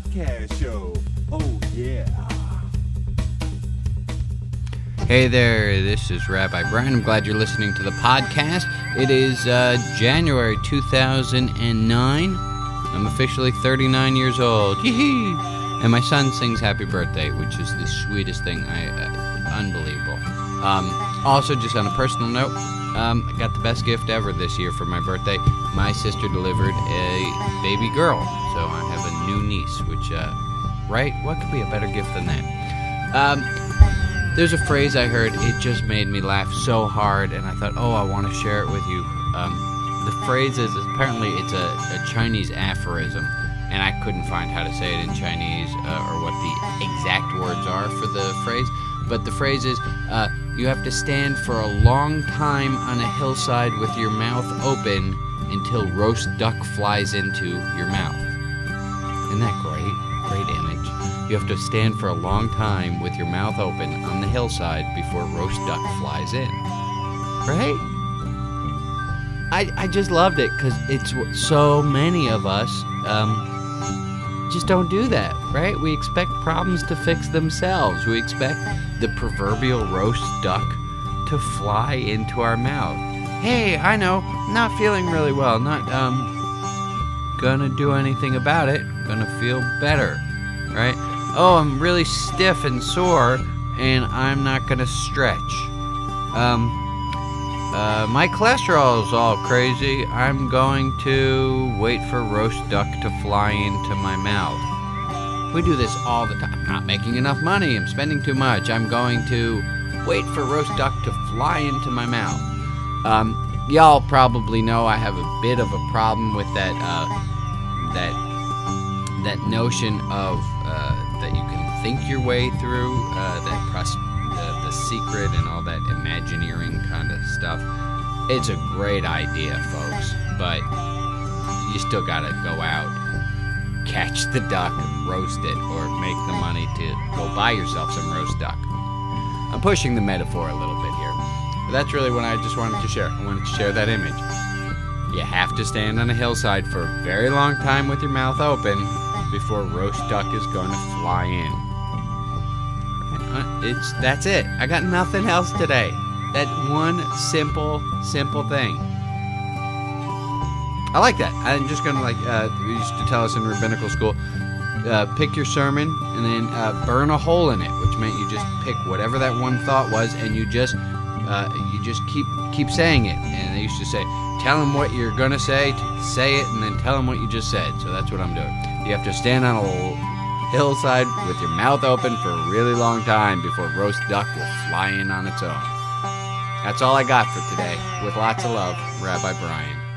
podcast show. Oh, yeah. Hey there, this is Rabbi Brian. I'm glad you're listening to the podcast. It is uh, January 2009. I'm officially 39 years old. Yee-hee! And my son sings Happy Birthday, which is the sweetest thing I. Uh, unbelievable. Um, also, just on a personal note, um, I got the best gift ever this year for my birthday. My sister delivered a baby girl, so I have a new niece, which, uh, right? What could be a better gift than that? Um, there's a phrase I heard, it just made me laugh so hard, and I thought, oh, I want to share it with you. Um, the phrase is apparently it's a, a Chinese aphorism, and I couldn't find how to say it in Chinese uh, or what the exact words are for the phrase. But the phrase is, uh, you have to stand for a long time on a hillside with your mouth open until roast duck flies into your mouth. Isn't that great? Great image. You have to stand for a long time with your mouth open on the hillside before roast duck flies in. Right? I, I just loved it because it's so many of us um, just don't do that, right? We expect problems to fix themselves. We expect the proverbial roast duck to fly into our mouth. Hey, I know, not feeling really well, not um gonna do anything about it, gonna feel better, right? Oh, I'm really stiff and sore and I'm not gonna stretch. Um uh, my cholesterol is all crazy. I'm going to wait for roast duck to fly into my mouth. We do this all the time. I'm not making enough money. I'm spending too much. I'm going to wait for roast duck to fly into my mouth. Um, y'all probably know I have a bit of a problem with that uh, that that notion of uh, that you can think your way through uh, that pros- the, secret and all that imagineering kind of stuff. It's a great idea, folks, but you still gotta go out, catch the duck, roast it, or make the money to go buy yourself some roast duck. I'm pushing the metaphor a little bit here, but that's really what I just wanted to share. I wanted to share that image. You have to stand on a hillside for a very long time with your mouth open before roast duck is going to fly in. Uh, It's that's it. I got nothing else today. That one simple, simple thing. I like that. I'm just gonna like uh, we used to tell us in rabbinical school. Uh, pick your sermon and then uh, burn a hole in it, which meant you just pick whatever that one thought was, and you just uh, you just keep keep saying it. And they used to say, tell them what you're gonna say, say it, and then tell them what you just said. So that's what I'm doing. You have to stand on a hillside with your mouth open for a really long time before roast duck will fly in on its own. That's all I got for today. With lots of love, Rabbi Brian.